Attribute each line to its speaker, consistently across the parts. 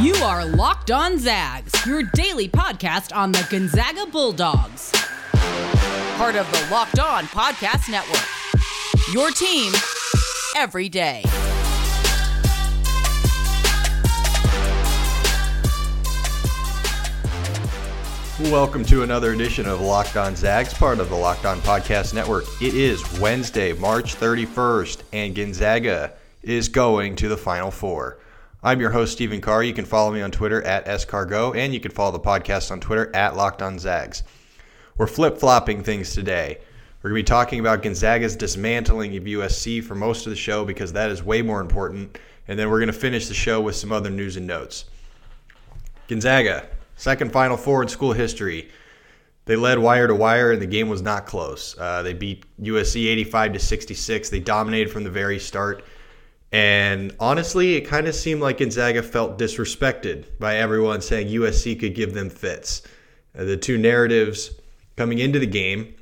Speaker 1: You are Locked On Zags, your daily podcast on the Gonzaga Bulldogs. Part of the Locked On Podcast Network. Your team every day.
Speaker 2: Welcome to another edition of Locked On Zags, part of the Locked On Podcast Network. It is Wednesday, March 31st, and Gonzaga is going to the Final Four. I'm your host, Stephen Carr. You can follow me on Twitter at scargo, and you can follow the podcast on Twitter at Locked On Zags. We're flip flopping things today. We're going to be talking about Gonzaga's dismantling of USC for most of the show because that is way more important. And then we're going to finish the show with some other news and notes. Gonzaga, Second Final Four in school history. They led wire to wire, and the game was not close. Uh, they beat USC 85 to 66. They dominated from the very start. And honestly, it kind of seemed like Gonzaga felt disrespected by everyone saying USC could give them fits. Uh, the two narratives coming into the game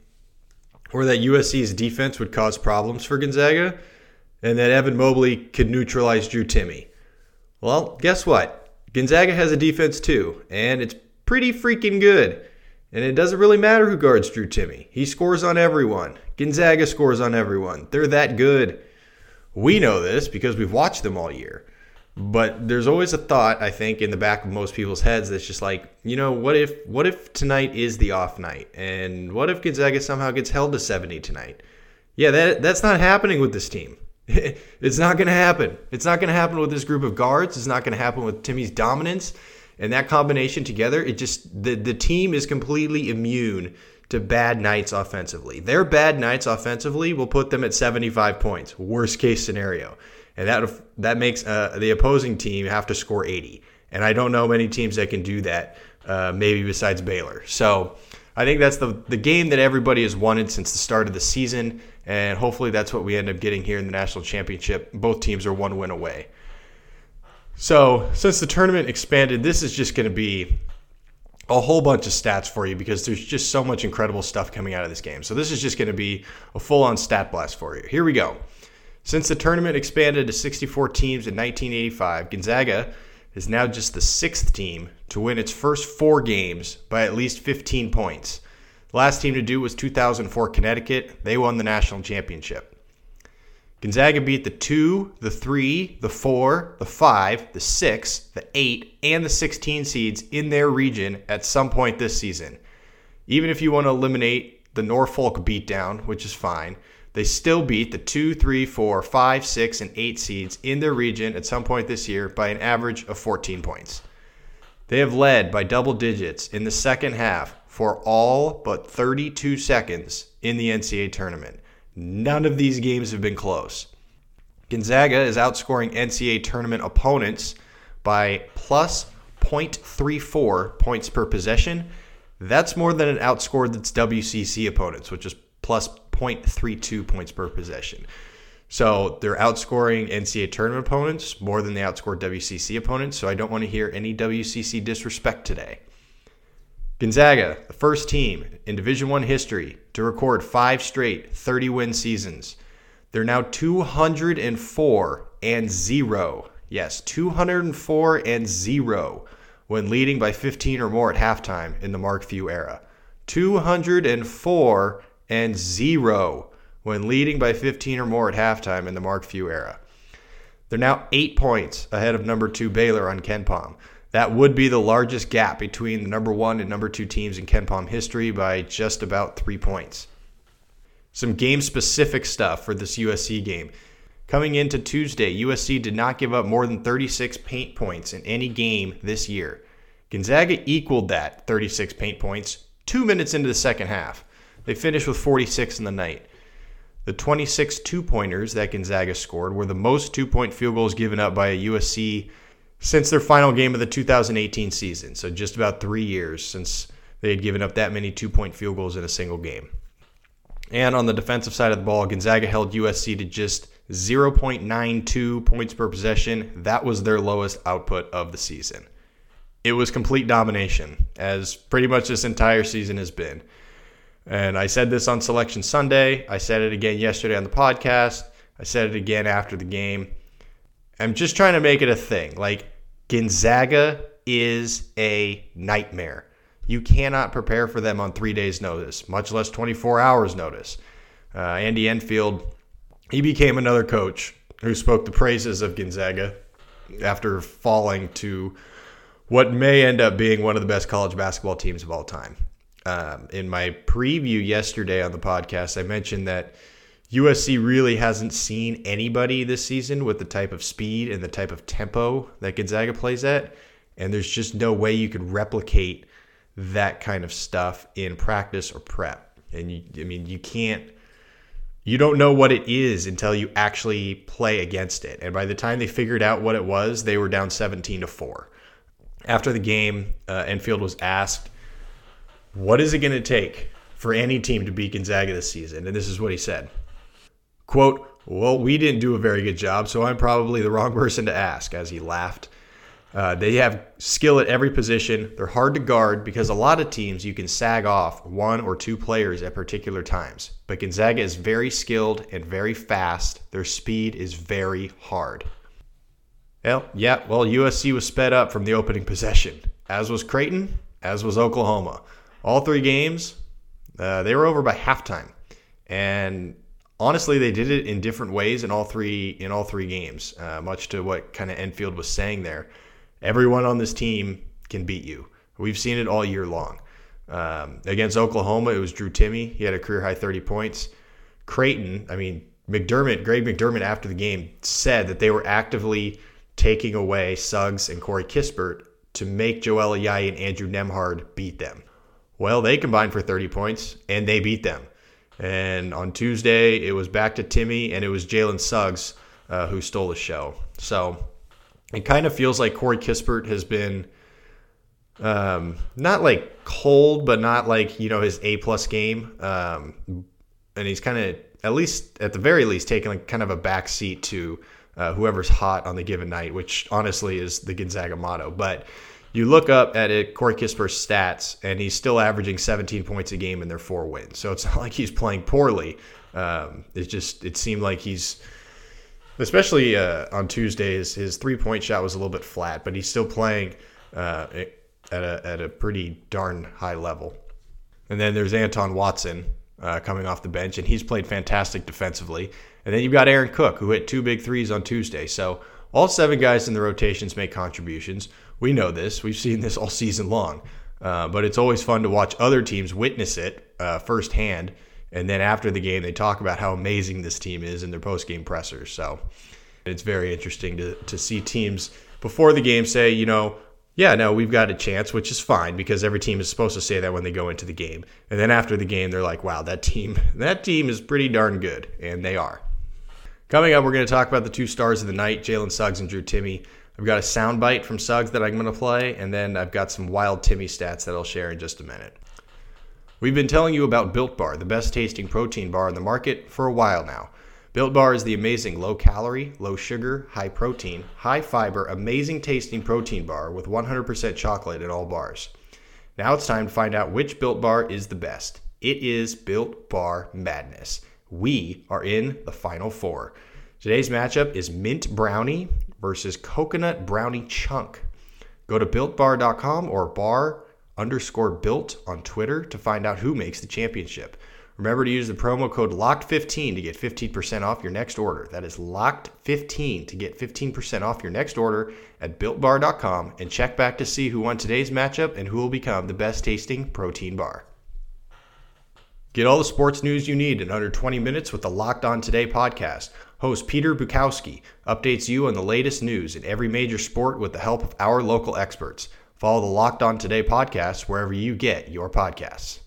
Speaker 2: were that USC's defense would cause problems for Gonzaga and that Evan Mobley could neutralize Drew Timme. Well, guess what? Gonzaga has a defense too, and it's pretty freaking good. And it doesn't really matter who guards Drew Timme. He scores on everyone. Gonzaga scores on everyone. They're that good. We know this because we've watched them all year. But there's always a thought, I think, in the back of most people's heads that's just like, you know, what if what if tonight is the off night? And what if Gonzaga somehow gets held to 70 tonight? Yeah, that that's not happening with this team. it's not going to happen. It's not going to happen with this group of guards. It's not going to happen with Timme's dominance. And that combination together, it just the the team is completely immune to bad nights offensively. Their bad nights offensively will put them at 75 points, worst case scenario. And that that makes uh, the opposing team have to score 80. And I don't know many teams that can do that, uh, maybe besides Baylor. So I think that's the the game that everybody has wanted since the start of the season and hopefully that's what we end up getting here in the national championship. Both teams are one win away. So, since the tournament expanded, this is just going to be a whole bunch of stats for you because there's just so much incredible stuff coming out of this game. So, this is just going to be a full on stat blast for you. Here we go. Since the tournament expanded to 64 teams in 1985, Gonzaga is now just the sixth team to win its first four games by at least 15 points. The last team to do was 2004 Connecticut. They won the national championship. Gonzaga beat the 2, the 3, the 4, the 5, the 6, the 8, and the 16 seeds in their region at some point this season. Even if you want to eliminate the Norfolk beatdown, which is fine, they still beat the 2, 3, 4, 5, 6, and 8 seeds in their region at some point this year by an average of 14 points. They have led by double digits in the second half for all but 32 seconds in the NCAA tournament. None of these games have been close. Gonzaga is outscoring NCAA tournament opponents by plus 0.34 points per possession. That's more than it outscored its WCC opponents, which is plus 0.32 points per possession. So they're outscoring NCAA tournament opponents more than they outscored WCC opponents. So I don't want to hear any WCC disrespect today. Gonzaga, the first team in Division 1 history to record 5 straight 30-win seasons. They're now 204 and 0. Yes, 204 and 0 when leading by 15 or more at halftime in the Mark Few era. 204 and 0 when leading by 15 or more at halftime in the Mark Few era. They're now 8 points ahead of number 2 Baylor on KenPom. That would be the largest gap between the number one and number two teams in KenPom history by just about three points. Some game specific stuff for this USC game. Coming into Tuesday, USC did not give up more than 36 paint points in any game this year. Gonzaga equaled that 36 paint points two minutes into the second half. They finished with 46 in the night. The 26 two pointers that Gonzaga scored were the most two point field goals given up by a USC since their final game of the 2018 season. So just about three years since they had given up that many two point field goals in a single game. And on the defensive side of the ball, Gonzaga held USC to just 0.92 points per possession. That was their lowest output of the season. It was complete domination, as pretty much this entire season has been. And I said this on Selection Sunday. I said it again yesterday on the podcast. I said it again after the game. I'm just trying to make it a thing. Like Gonzaga is a nightmare. You cannot prepare for them on three days' notice, much less 24 hours' notice. Uh, Andy Enfield, he became another coach who spoke the praises of Gonzaga after falling to what may end up being one of the best college basketball teams of all time. Um, in my preview yesterday on the podcast, I mentioned that USC really hasn't seen anybody this season with the type of speed and the type of tempo that Gonzaga plays at. And there's just no way you could replicate that kind of stuff in practice or prep. And you, I mean, you can't, you don't know what it is until you actually play against it. And by the time they figured out what it was, they were down 17 to 4. After the game, uh, Enfield was asked, What is it going to take for any team to beat Gonzaga this season? And this is what he said Quote, Well, we didn't do a very good job, so I'm probably the wrong person to ask, as he laughed. Uh, they have skill at every position. They're hard to guard because a lot of teams you can sag off one or two players at particular times. But Gonzaga is very skilled and very fast. Their speed is very hard. Well, yeah, well, USC was sped up from the opening possession, as was Creighton, as was Oklahoma. All three games, uh, they were over by halftime, and honestly, they did it in different ways in all three in all three games. Uh, much to what kind of Enfield was saying there everyone on this team can beat you. We've seen it all year long. Um, against Oklahoma, it was Drew Timme He had a career high 30 points. Creighton, I mean, McDermott, Greg McDermott, after the game said that they were actively taking away Suggs and Corey Kispert to make Joel Ayayi and Andrew Nembhard beat them. Well, they combined for 30 points and they beat them. And on Tuesday, it was back to Timme, and it was Jalen Suggs uh, who stole the show. So it kind of feels like Corey Kispert has been um, not like cold, but not like you know his A plus game. Um, and he's kind of at least at the very least taking like kind of a back seat to uh, whoever's hot on the given night, which honestly is the Gonzaga motto. But you look up at it, Corey Kispert's stats, and he's still averaging 17 points a game in their four wins. So it's not like he's playing poorly. Um, it's just it seemed like he's especially uh, on Tuesdays, his three point shot was a little bit flat, but he's still playing uh, at a at a pretty darn high level. And then there's Anton Watson uh, coming off the bench, and he's played fantastic defensively. And then you've got Aaron Cook, who hit two big threes on Tuesday. So all seven guys in the rotations make contributions. We know this. We've seen this all season long. Uh, but it's always fun to watch other teams witness it uh, firsthand and then after the game, they talk about how amazing this team is in their post game pressers. So it's very interesting to, to see teams before the game say, you know, yeah, no, we've got a chance, which is fine because every team is supposed to say that when they go into the game. And then after the game, they're like, wow, that team, that team is pretty darn good. And they are. Coming up, we're going to talk about the two stars of the night, Jalen Suggs and Drew Timme. I've got a soundbite from Suggs that I'm going to play, and then I've got some wild Timme stats that I'll share in just a minute. We've been telling you about Built Bar, the best tasting protein bar in the market, for a while now. Built Bar is the amazing low calorie, low sugar, high protein, high fiber, amazing tasting protein bar with 100% chocolate in all bars. Now it's time to find out which Built Bar is the best. It is Built Bar Madness. We are in the final four. Today's matchup is Mint Brownie versus Coconut Brownie Chunk. Go to builtbar.com or bar underscore built on Twitter to find out who makes the championship. Remember to use the promo code LOCKED15 to get 15% off your next order. That is LOCKED15 to get 15% off your next order at builtbar.com and check back to see who won today's matchup and who will become the best tasting protein bar. Get all the sports news you need in under 20 minutes with the Locked On Today podcast. Host Peter Bukowski updates you on the latest news in every major sport with the help of our local experts. Follow the Locked On Today podcast wherever you get your podcasts.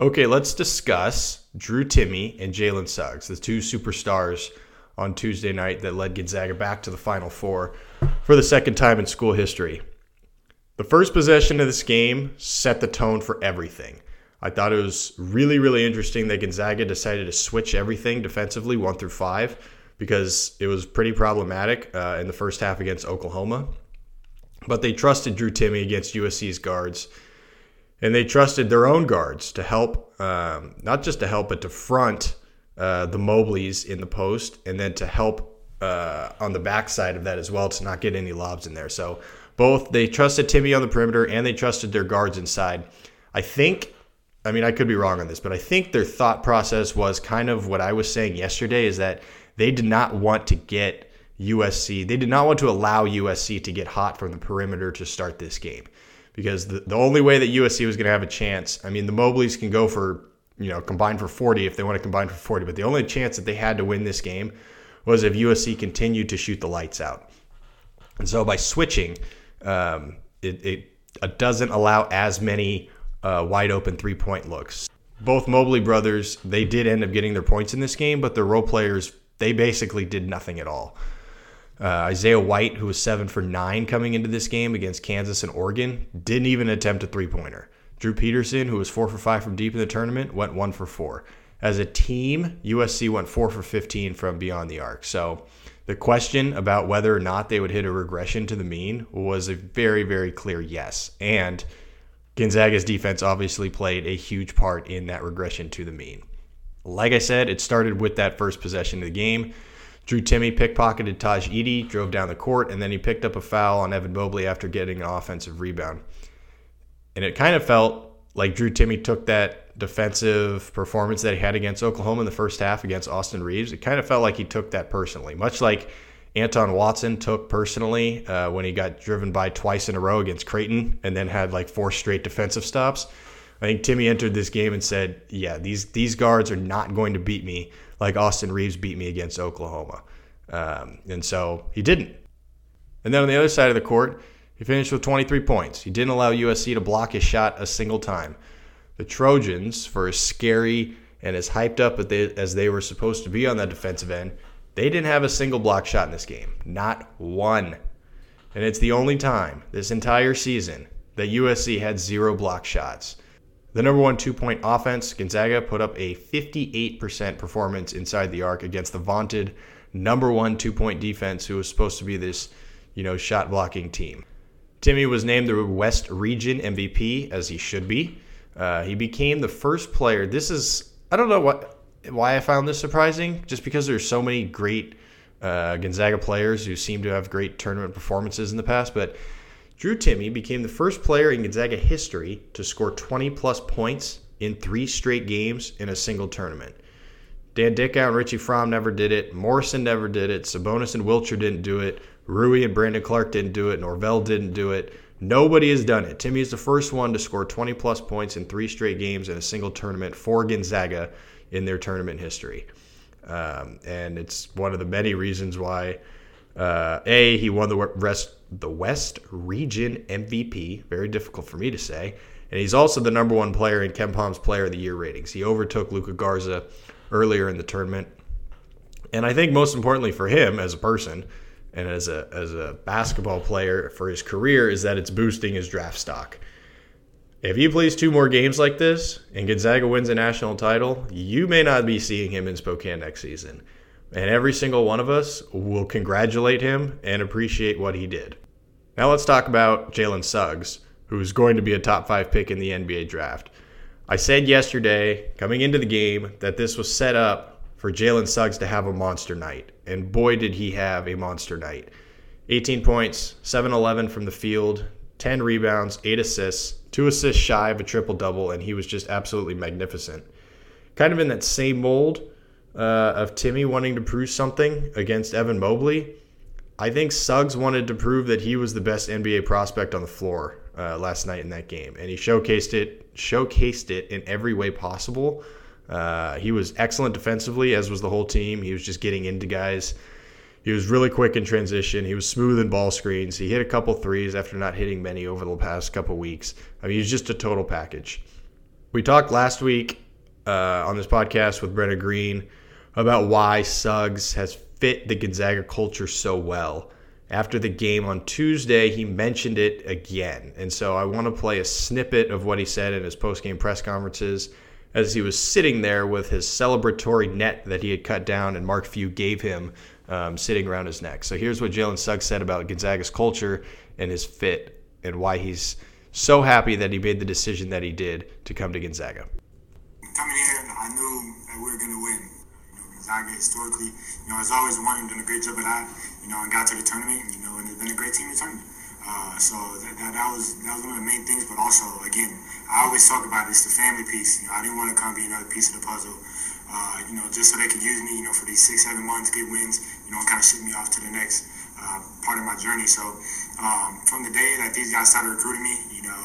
Speaker 2: Okay, let's discuss Drew Timme and Jalen Suggs, the two superstars on Tuesday night that led Gonzaga back to the Final Four for the second time in school history. The first possession of this game set the tone for everything. I thought it was really, really interesting that Gonzaga decided to switch everything defensively, one through five, because it was pretty problematic uh, in the first half against Oklahoma. But they trusted Drew Timme against USC's guards. And they trusted their own guards to help, um, not just to help, but to front uh, the Mobleys in the post and then to help uh, on the backside of that as well to not get any lobs in there. So both they trusted Timme on the perimeter and they trusted their guards inside. I think, I mean, I could be wrong on this, but I think their thought process was kind of what I was saying yesterday is that they did not want to get USC, they did not want to allow USC to get hot from the perimeter to start this game because the, the only way that USC was going to have a chance, I mean, the Mobleys can go for, you know, combine for 40 if they want to combine for 40, but the only chance that they had to win this game was if USC continued to shoot the lights out. And so by switching, um, it, it, it, doesn't allow as many uh, wide open three point looks. Both Mobley brothers, they did end up getting their points in this game, but the role players, they basically did nothing at all. Uh, Isaiah White, who was seven for nine coming into this game against Kansas and Oregon, didn't even attempt a three pointer. Drew Peterson, who was four for five from deep in the tournament, went one for four. As a team, USC went four for 15 from beyond the arc. So the question about whether or not they would hit a regression to the mean was a very, very clear yes. And Gonzaga's defense obviously played a huge part in that regression to the mean. Like I said, it started with that first possession of the game. Drew Timme pickpocketed Tahj Eaddy, drove down the court, and then he picked up a foul on Evan Mobley after getting an offensive rebound. And it kind of felt like Drew Timme took that defensive performance that he had against Oklahoma in the first half against Austin Reaves. It kind of felt like he took that personally, much like Anton Watson took personally uh, when he got driven by twice in a row against Creighton and then had like four straight defensive stops. I think Timme entered this game and said, "Yeah, these these guards are not going to beat me like Austin Reaves beat me against Oklahoma," um, and so he didn't. And then on the other side of the court, he finished with 23 points. He didn't allow USC to block his shot a single time. The Trojans, for as scary and as hyped up as they were supposed to be on that defensive end, they didn't have a single block shot in this game. Not one. And it's the only time this entire season that USC had zero block shots. The number one two point offense, Gonzaga put up a 58% performance inside the arc against the vaunted number one two point defense, who was supposed to be this, you know, shot blocking team. Timme was named the West Region MVP, as he should be. Uh, he became the first player. This is I don't know what why I found this surprising, just because there's so many great uh, Gonzaga players who seem to have great tournament performances in the past, but Drew Timme became the first player in Gonzaga history to score 20 plus points in three straight games in a single tournament. Dan Dickau and Richie Frahm never did it. Morrison never did it. Sabonis and Wiltjer didn't do it. Rui and Brandon Clarke didn't do it. Norvell didn't do it. Nobody has done it. Timme is the first one to score 20 plus points in three straight games in a single tournament for Gonzaga in their tournament history. Um, and it's one of the many reasons why, uh, A, he won the rest, the West Region MVP. Very difficult for me to say. And he's also the number one player in KenPom's Player of the Year ratings. He overtook Luka Garza earlier in the tournament. And I think most importantly for him as a person, and as a as a basketball player for his career is that it's boosting his draft stock. If he plays two more games like this and Gonzaga wins a national title, you may not be seeing him in Spokane next season. And every single one of us will congratulate him and appreciate what he did. Now let's talk about Jalen Suggs, who's going to be a top five pick in the NBA draft. I said yesterday, coming into the game, that this was set up for Jalen Suggs to have a monster night. And boy, did he have a monster night. 18 points, 7 11 from the field, 10 rebounds, 8 assists, 2 assists shy of a triple double, and he was just absolutely magnificent. Kind of in that same mold uh, of Timme wanting to prove something against Evan Mobley. I think Suggs wanted to prove that he was the best NBA prospect on the floor uh, last night in that game, and he showcased it, showcased it in every way possible. Uh, he was excellent defensively, as was the whole team. He was just getting into guys. He was really quick in transition. He was smooth in ball screens. He hit a couple threes after not hitting many over the past couple weeks. I mean, he's just a total package. We talked last week uh, on this podcast with Brenna Green about why Suggs has fit the Gonzaga culture so well. After the game on Tuesday, he mentioned it again. And so I want to play a snippet of what he said in his post-game press conferences as he was sitting there with his celebratory net that he had cut down and Mark Few gave him um, sitting around his neck. So here's what Jalen Suggs said about Gonzaga's culture and his fit and why he's so happy that he made the decision that he did to come to Gonzaga.
Speaker 3: Coming here, I knew that we were going to win. Gonzaga historically, you know, has always won and done a great job at that, you know, and got to the tournament, you know, and it's been a great team in tournament. Uh, so that, that, that, was that was one of the main things. But also, again, I always talk about it's the family piece. You know, I didn't want to come be another piece of the puzzle. Uh, you know, just so they could use me, you know, for these six, seven months, get wins, you know, and kind of ship me off to the next uh, part of my journey. So um, from the day that these guys started recruiting me, you know,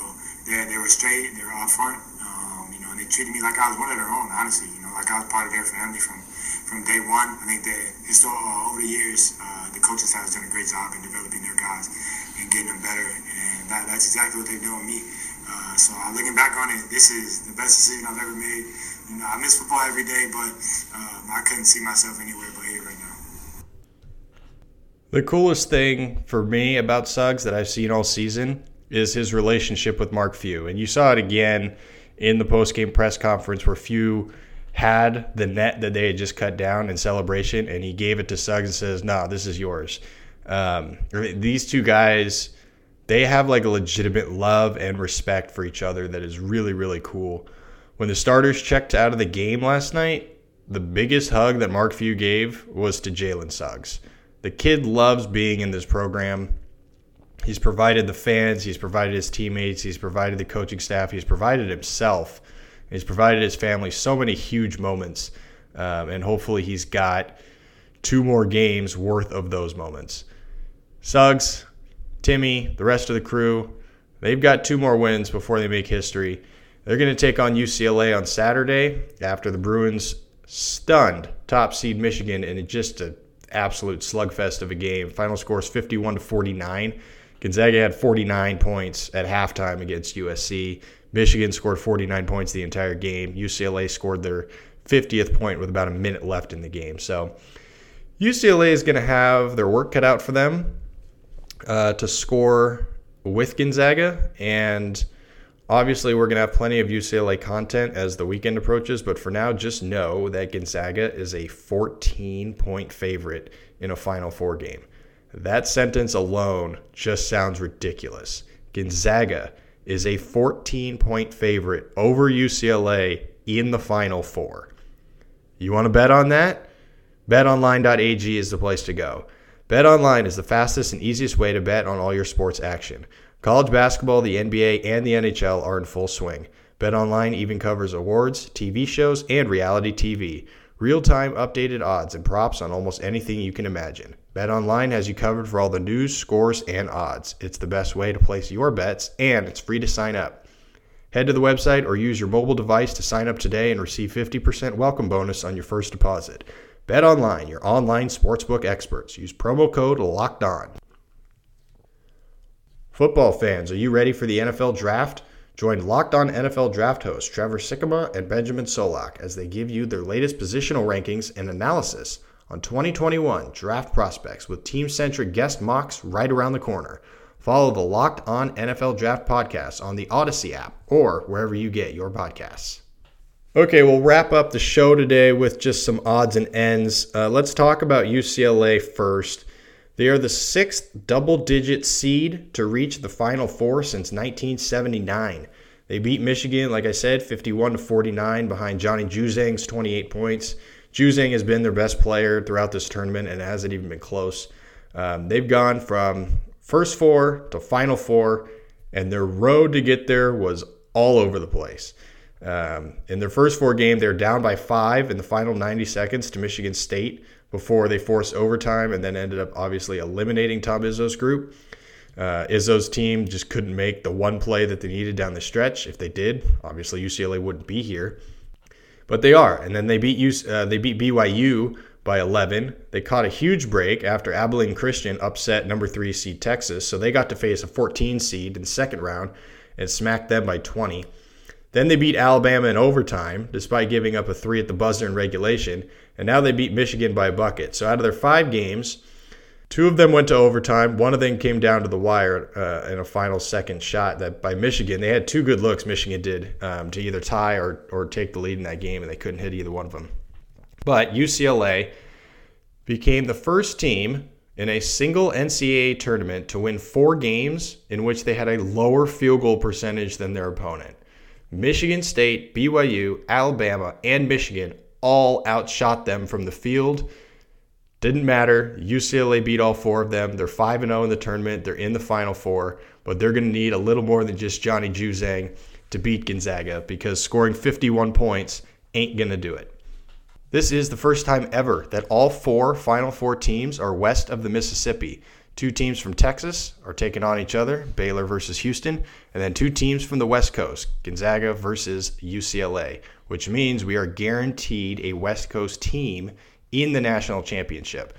Speaker 3: they, they were straight, they were upfront, um, you know, and they treated me like I was one of their own, honestly, you know, like I was part of their family from, from day one. I think that uh, over the years, uh, the coaching staff has done a great job in developing their guys and getting them better, and that, that's exactly what they're doing me. Uh, so looking back on it, this is the best decision I've ever made. You know, I miss football every day, but um, I couldn't see myself anywhere but here right now.
Speaker 2: The coolest thing for me about Suggs that I've seen all season is his relationship with Mark Few. And you saw it again in the post-game press conference where Few had the net that they had just cut down in celebration, and he gave it to Suggs and says, "No, this is yours." Um, these two guys, they have like a legitimate love and respect for each other that is really, really cool. When the starters checked out of the game last night, the biggest hug that Mark Few gave was to Jalen Suggs. The kid loves being in this program. He's provided the fans, he's provided his teammates, he's provided the coaching staff, he's provided himself, he's provided his family so many huge moments. Um, and hopefully, he's got two more games worth of those moments. Suggs, Timme, the rest of the crew, they've got two more wins before they make history. They're going to take on UCLA on Saturday after the Bruins stunned top seed Michigan in just an absolute slugfest of a game. Final score is 51 to 49. Gonzaga had 49 points at halftime against USC. Michigan scored 49 points the entire game. UCLA scored their 50th point with about a minute left in the game. So UCLA is going to have their work cut out for them uh, to score with Gonzaga. And obviously, we're going to have plenty of UCLA content as the weekend approaches. But for now, just know that Gonzaga is a 14 point favorite in a Final Four game. That sentence alone just sounds ridiculous. Gonzaga is a 14 point favorite over UCLA in the Final Four. You want to bet on that? BetOnline.ag is the place to go. BetOnline is the fastest and easiest way to bet on all your sports action. College basketball, the NBA, and the NHL are in full swing. BetOnline even covers awards, TV shows, and reality TV. Real-time updated odds and props on almost anything you can imagine. BetOnline has you covered for all the news, scores, and odds. It's the best way to place your bets, and it's free to sign up. Head to the website or use your mobile device to sign up today and receive 50% welcome bonus on your first deposit. Bet online, your online sportsbook experts. Use promo code LOCKED ON. Football fans, are you ready for the NFL draft? Join Locked On NFL draft hosts Trevor Sikkema and Benjamin Solak as they give you their latest positional rankings and analysis on 2021 draft prospects with team centric guest mocks right around the corner. Follow the Locked On NFL Draft podcast on the Odyssey app or wherever you get your podcasts. Okay, we'll wrap up the show today with just some odds and ends. Uh, let's talk about UCLA first. They are the sixth double digit seed to reach the Final Four since 1979. They beat Michigan, like I said, 51 to 49 behind Johnny Juzang's 28 points. Juzang has been their best player throughout this tournament and it hasn't even been close. Um, they've gone from first four to Final Four, and their road to get there was all over the place. Um, in their first four game, they're down by five in the final 90 seconds to Michigan State before they forced overtime and then ended up obviously eliminating Tom Izzo's group. Uh, Izzo's team just couldn't make the one play that they needed down the stretch. If they did, obviously UCLA wouldn't be here, but they are. And then they beat UC, uh, they beat BYU by 11. They caught a huge break after Abilene Christian upset number three seed Texas, so they got to face a 14 seed in the second round and smacked them by 20. Then they beat Alabama in overtime, despite giving up a three at the buzzer in regulation. And now they beat Michigan by a bucket. So out of their five games, two of them went to overtime. One of them came down to the wire uh, in a final second shot that by Michigan. They had two good looks, Michigan did, um, to either tie or, or take the lead in that game, and they couldn't hit either one of them. But UCLA became the first team in a single NCAA tournament to win four games in which they had a lower field goal percentage than their opponent. Michigan State, BYU, Alabama, and Michigan all outshot them from the field. Didn't matter. UCLA beat all four of them. They're 5 0 in the tournament. They're in the Final Four, but they're going to need a little more than just Johnny Juzang to beat Gonzaga because scoring 51 points ain't going to do it. This is the first time ever that all four Final Four teams are west of the Mississippi. Two teams from Texas are taking on each other, Baylor versus Houston, and then two teams from the West Coast, Gonzaga versus UCLA, which means we are guaranteed a West Coast team in the national championship.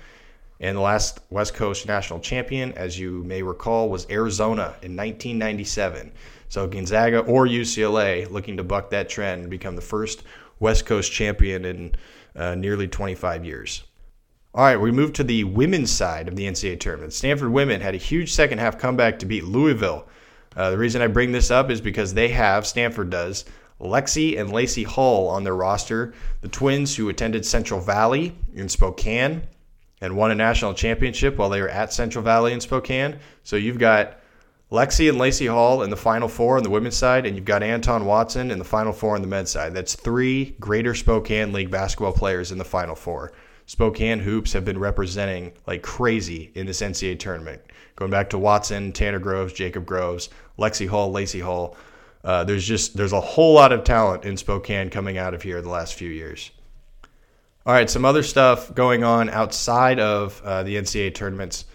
Speaker 2: And the last West Coast national champion, as you may recall, was Arizona in 1997. So Gonzaga or UCLA looking to buck that trend and become the first West Coast champion in uh, nearly 25 years. All right, we move to the women's side of the NCAA tournament. Stanford women had a huge second half comeback to beat Louisville. Uh, the reason I bring this up is because they have, Stanford does, Lexi and Lacey Hull on their roster, the twins who attended Central Valley in Spokane and won a national championship while they were at Central Valley in Spokane. So you've got Lexi and Lacey Hull in the Final Four on the women's side, and you've got Anton Watson in the Final Four on the men's side. That's three Greater Spokane League basketball players in the Final Four. Spokane hoops have been representing like crazy in this NCAA tournament. Going back to Watson, Tanner Groves, Jacob Groves, Lexi Hull, Lacey Hull. Uh, there's just there's a whole lot of talent in Spokane coming out of here the last few years. All right, some other stuff going on outside of uh, the NCAA tournaments.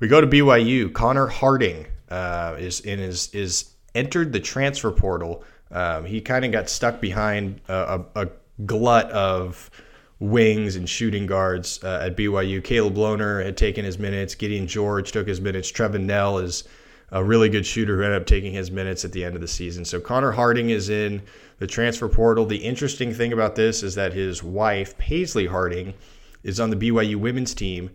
Speaker 2: We go to BYU. Connor Harding uh, is in his is entered the transfer portal. Um, he kind of got stuck behind a, a, a, glut of wings and shooting guards uh, at BYU. Caleb Lohner had taken his minutes. Gideon George took his minutes. Trevin Knell is a really good shooter who ended up taking his minutes at the end of the season. So Connor Harding is in the transfer portal. The interesting thing about this is that his wife, Paisley Harding, is on the BYU women's team,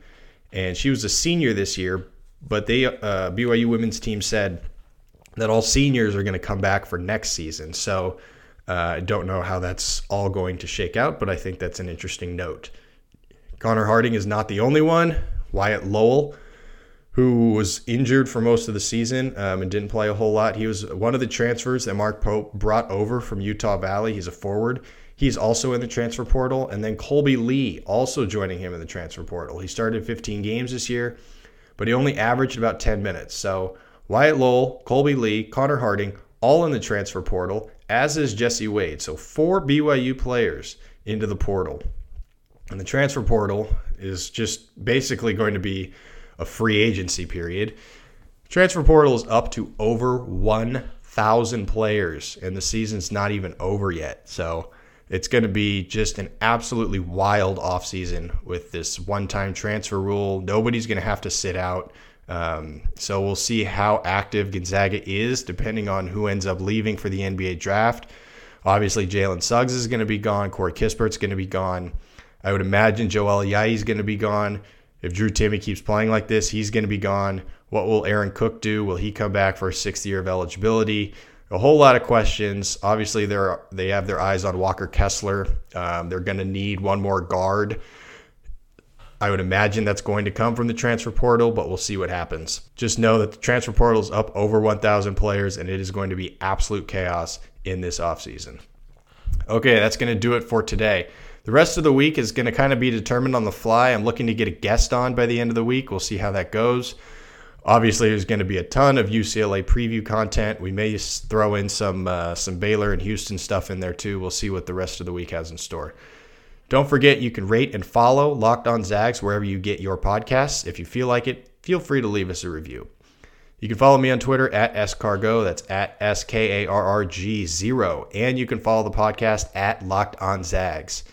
Speaker 2: and she was a senior this year. But they uh, BYU women's team said that all seniors are going to come back for next season. So uh, I don't know how that's all going to shake out, but I think that's an interesting note. Connor Harding is not the only one. Wyatt Lowell who was injured for most of the season um, and didn't play a whole lot. He was one of the transfers that Mark Pope brought over from Utah Valley. He's a forward. He's also in the transfer portal. And then Kolby Lee also joining him in the transfer portal. He started 15 games this year, but he only averaged about 10 minutes. So Wyatt Lowell, Kolby Lee, Connor Harding, all in the transfer portal, as is Jesse Wade. So four BYU players into the portal. And the transfer portal is just basically going to be a free agency period. Transfer portal is up to over 1,000 players, and the season's not even over yet. So it's going to be just an absolutely wild offseason with this one time transfer rule. Nobody's going to have to sit out. Um, so we'll see how active Gonzaga is depending on who ends up leaving for the NBA draft. Obviously, Jalen Suggs is going to be gone. Corey Kispert's going to be gone. I would imagine Joel Ayayi is going to be gone. If Drew Timme keeps playing like this, he's going to be gone. What will Aaron Cook do? Will he come back for a sixth year of eligibility? A whole lot of questions. Obviously, they're they have their eyes on Walker Kessler. Um, they're going to need one more guard. I would imagine that's going to come from the transfer portal, but we'll see what happens. Just know that the transfer portal is up over 1,000 players, and it is going to be absolute chaos in this offseason. Okay, that's going to do it for today. The rest of the week is going to kind of be determined on the fly. I'm looking to get a guest on by the end of the week. We'll see how that goes. Obviously, there's going to be a ton of UCLA preview content. We may throw in some uh, some Baylor and Houston stuff in there too. We'll see what the rest of the week has in store. Don't forget, you can rate and follow Locked On Zags wherever you get your podcasts. If you feel like it, feel free to leave us a review. You can follow me on Twitter at scargo. That's at S K A R R G zero. And you can follow the podcast at Locked On Zags.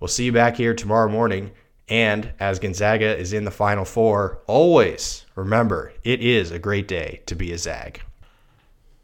Speaker 2: We'll see you back here tomorrow morning. And as Gonzaga is in the Final Four, always remember it is a great day to be a Zag.